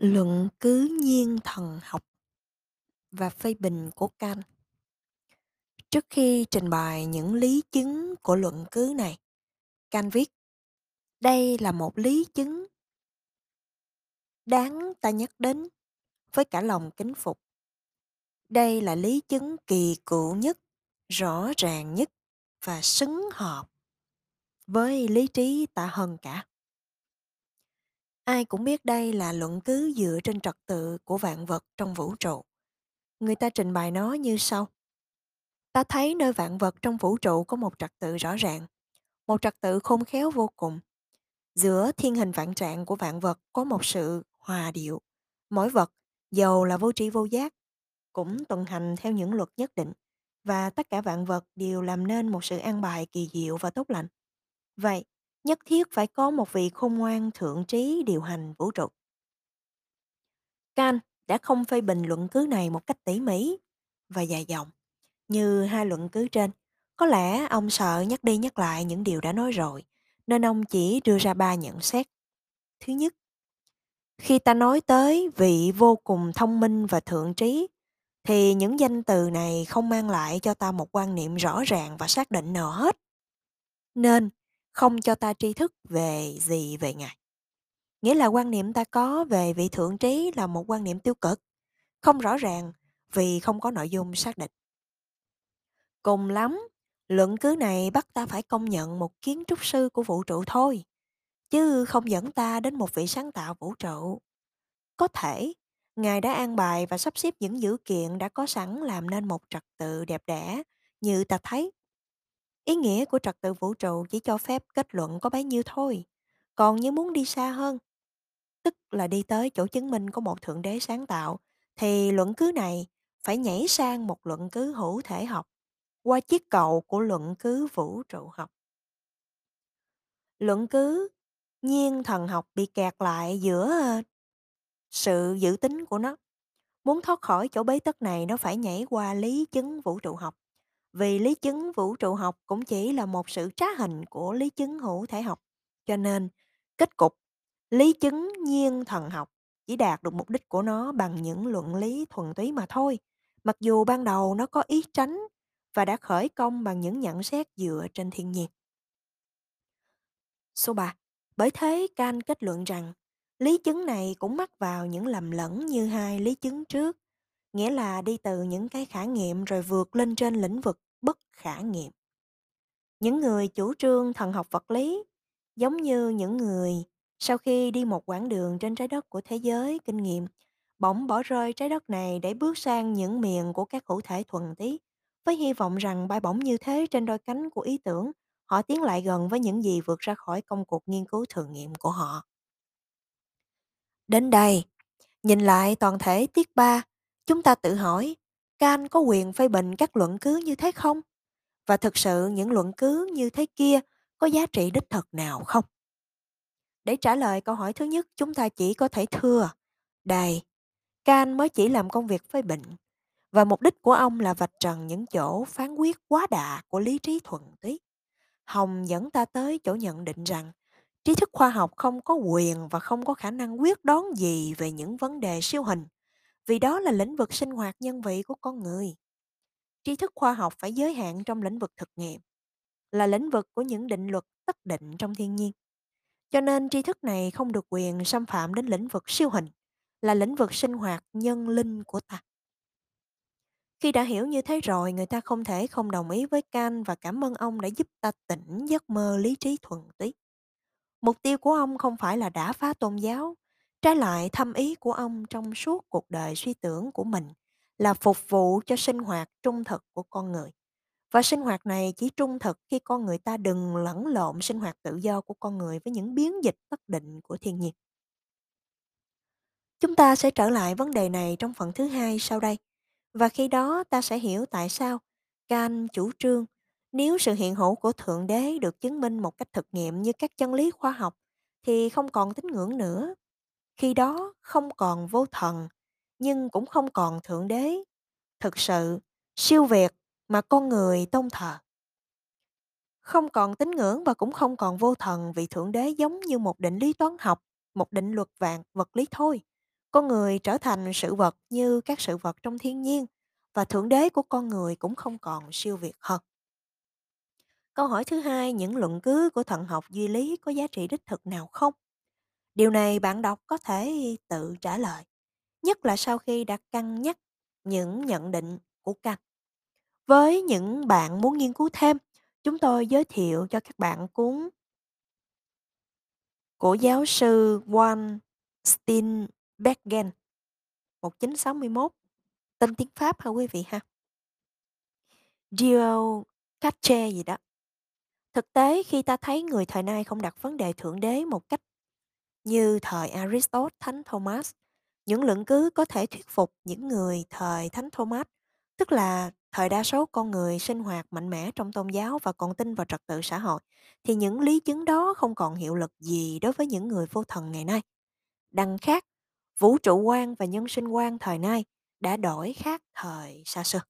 Luận cứ nhiên thần học và phê bình của Kant Trước khi trình bày những lý chứng của luận cứ này, Kant viết, đây là một lý chứng đáng ta nhắc đến với cả lòng kính phục. Đây là lý chứng kỳ cựu nhất, rõ ràng nhất và xứng hợp với lý trí ta hơn cả. Ai cũng biết đây là luận cứ dựa trên trật tự của vạn vật trong vũ trụ. Người ta trình bày nó như sau. Ta thấy nơi vạn vật trong vũ trụ có một trật tự rõ ràng, một trật tự khôn khéo vô cùng. Giữa thiên hình vạn trạng của vạn vật có một sự hòa điệu. Mỗi vật, dầu là vô tri vô giác, cũng tuần hành theo những luật nhất định và tất cả vạn vật đều làm nên một sự an bài kỳ diệu và tốt lành. Vậy, nhất thiết phải có một vị khôn ngoan thượng trí điều hành vũ trụ. Kant đã không phê bình luận cứ này một cách tỉ mỉ và dài dòng như hai luận cứ trên. Có lẽ ông sợ nhắc đi nhắc lại những điều đã nói rồi, nên ông chỉ đưa ra ba nhận xét. Thứ nhất, khi ta nói tới vị vô cùng thông minh và thượng trí, thì những danh từ này không mang lại cho ta một quan niệm rõ ràng và xác định nào hết. Nên, không cho ta tri thức về gì về Ngài. Nghĩa là quan niệm ta có về vị thượng trí là một quan niệm tiêu cực, không rõ ràng vì không có nội dung xác định. Cùng lắm, luận cứ này bắt ta phải công nhận một kiến trúc sư của vũ trụ thôi, chứ không dẫn ta đến một vị sáng tạo vũ trụ. Có thể, Ngài đã an bài và sắp xếp những dữ kiện đã có sẵn làm nên một trật tự đẹp đẽ như ta thấy. Ý nghĩa của trật tự vũ trụ chỉ cho phép kết luận có bấy nhiêu thôi. Còn như muốn đi xa hơn, tức là đi tới chỗ chứng minh có một thượng đế sáng tạo, thì luận cứ này phải nhảy sang một luận cứ hữu thể học qua chiếc cầu của luận cứ vũ trụ học. Luận cứ nhiên thần học bị kẹt lại giữa ờ, sự dự tính của nó. Muốn thoát khỏi chỗ bế tắc này nó phải nhảy qua lý chứng vũ trụ học. Vì lý chứng vũ trụ học cũng chỉ là một sự trá hình của lý chứng hữu thể học. Cho nên, kết cục, lý chứng nhiên thần học chỉ đạt được mục đích của nó bằng những luận lý thuần túy mà thôi. Mặc dù ban đầu nó có ý tránh và đã khởi công bằng những nhận xét dựa trên thiên nhiên. Số 3. Bởi thế can kết luận rằng lý chứng này cũng mắc vào những lầm lẫn như hai lý chứng trước, nghĩa là đi từ những cái khả nghiệm rồi vượt lên trên lĩnh vực bất khả nghiệm. Những người chủ trương thần học vật lý giống như những người sau khi đi một quãng đường trên trái đất của thế giới kinh nghiệm bỗng bỏ rơi trái đất này để bước sang những miền của các hữu thể thuần túy với hy vọng rằng bay bổng như thế trên đôi cánh của ý tưởng họ tiến lại gần với những gì vượt ra khỏi công cuộc nghiên cứu thử nghiệm của họ đến đây nhìn lại toàn thể tiết 3, chúng ta tự hỏi can có quyền phê bình các luận cứ như thế không? Và thực sự những luận cứ như thế kia có giá trị đích thực nào không? Để trả lời câu hỏi thứ nhất chúng ta chỉ có thể thưa đây can mới chỉ làm công việc phê bình và mục đích của ông là vạch trần những chỗ phán quyết quá đà của lý trí thuần túy. Hồng dẫn ta tới chỗ nhận định rằng trí thức khoa học không có quyền và không có khả năng quyết đoán gì về những vấn đề siêu hình, vì đó là lĩnh vực sinh hoạt nhân vị của con người. tri thức khoa học phải giới hạn trong lĩnh vực thực nghiệm, là lĩnh vực của những định luật tất định trong thiên nhiên. Cho nên tri thức này không được quyền xâm phạm đến lĩnh vực siêu hình, là lĩnh vực sinh hoạt nhân linh của ta. Khi đã hiểu như thế rồi, người ta không thể không đồng ý với can và cảm ơn ông đã giúp ta tỉnh giấc mơ lý trí thuần túy. Mục tiêu của ông không phải là đả phá tôn giáo, trái lại, thâm ý của ông trong suốt cuộc đời suy tưởng của mình là phục vụ cho sinh hoạt trung thực của con người. Và sinh hoạt này chỉ trung thực khi con người ta đừng lẫn lộn sinh hoạt tự do của con người với những biến dịch bất định của thiên nhiên. Chúng ta sẽ trở lại vấn đề này trong phần thứ hai sau đây. Và khi đó, ta sẽ hiểu tại sao Kant chủ trương, nếu sự hiện hữu của Thượng Đế được chứng minh một cách thực nghiệm như các chân lý khoa học, thì không còn tín ngưỡng nữa. Khi đó không còn vô thần nhưng cũng không còn Thượng Đế. Thực sự, siêu việt mà con người tôn thờ. Không còn tín ngưỡng và cũng không còn vô thần vì Thượng Đế giống như một định lý toán học, một định luật vạn vật lý thôi. Con người trở thành sự vật như các sự vật trong thiên nhiên và thượng đế của con người cũng không còn siêu việt hơn. Câu hỏi thứ hai, những luận cứ của thần học duy lý có giá trị đích thực nào không? Điều này bạn đọc có thể tự trả lời, nhất là sau khi đã cân nhắc những nhận định của Kant. Với những bạn muốn nghiên cứu thêm, chúng tôi giới thiệu cho các bạn cuốn của giáo sư Juan Steenbergen 1961, tên tiếng Pháp ha quý vị ha. Dio Cache gì đó. Thực tế khi ta thấy người thời nay không đặt vấn đề thượng đế một cách như thời Aristotle, Thánh Thomas, những luận cứ có thể thuyết phục những người thời Thánh Thomas, tức là thời đa số con người sinh hoạt mạnh mẽ trong tôn giáo và còn tin vào trật tự xã hội, thì những lý chứng đó không còn hiệu lực gì đối với những người vô thần ngày nay. Đằng khác, vũ trụ quan và nhân sinh quan thời nay đã đổi khác thời xa xưa.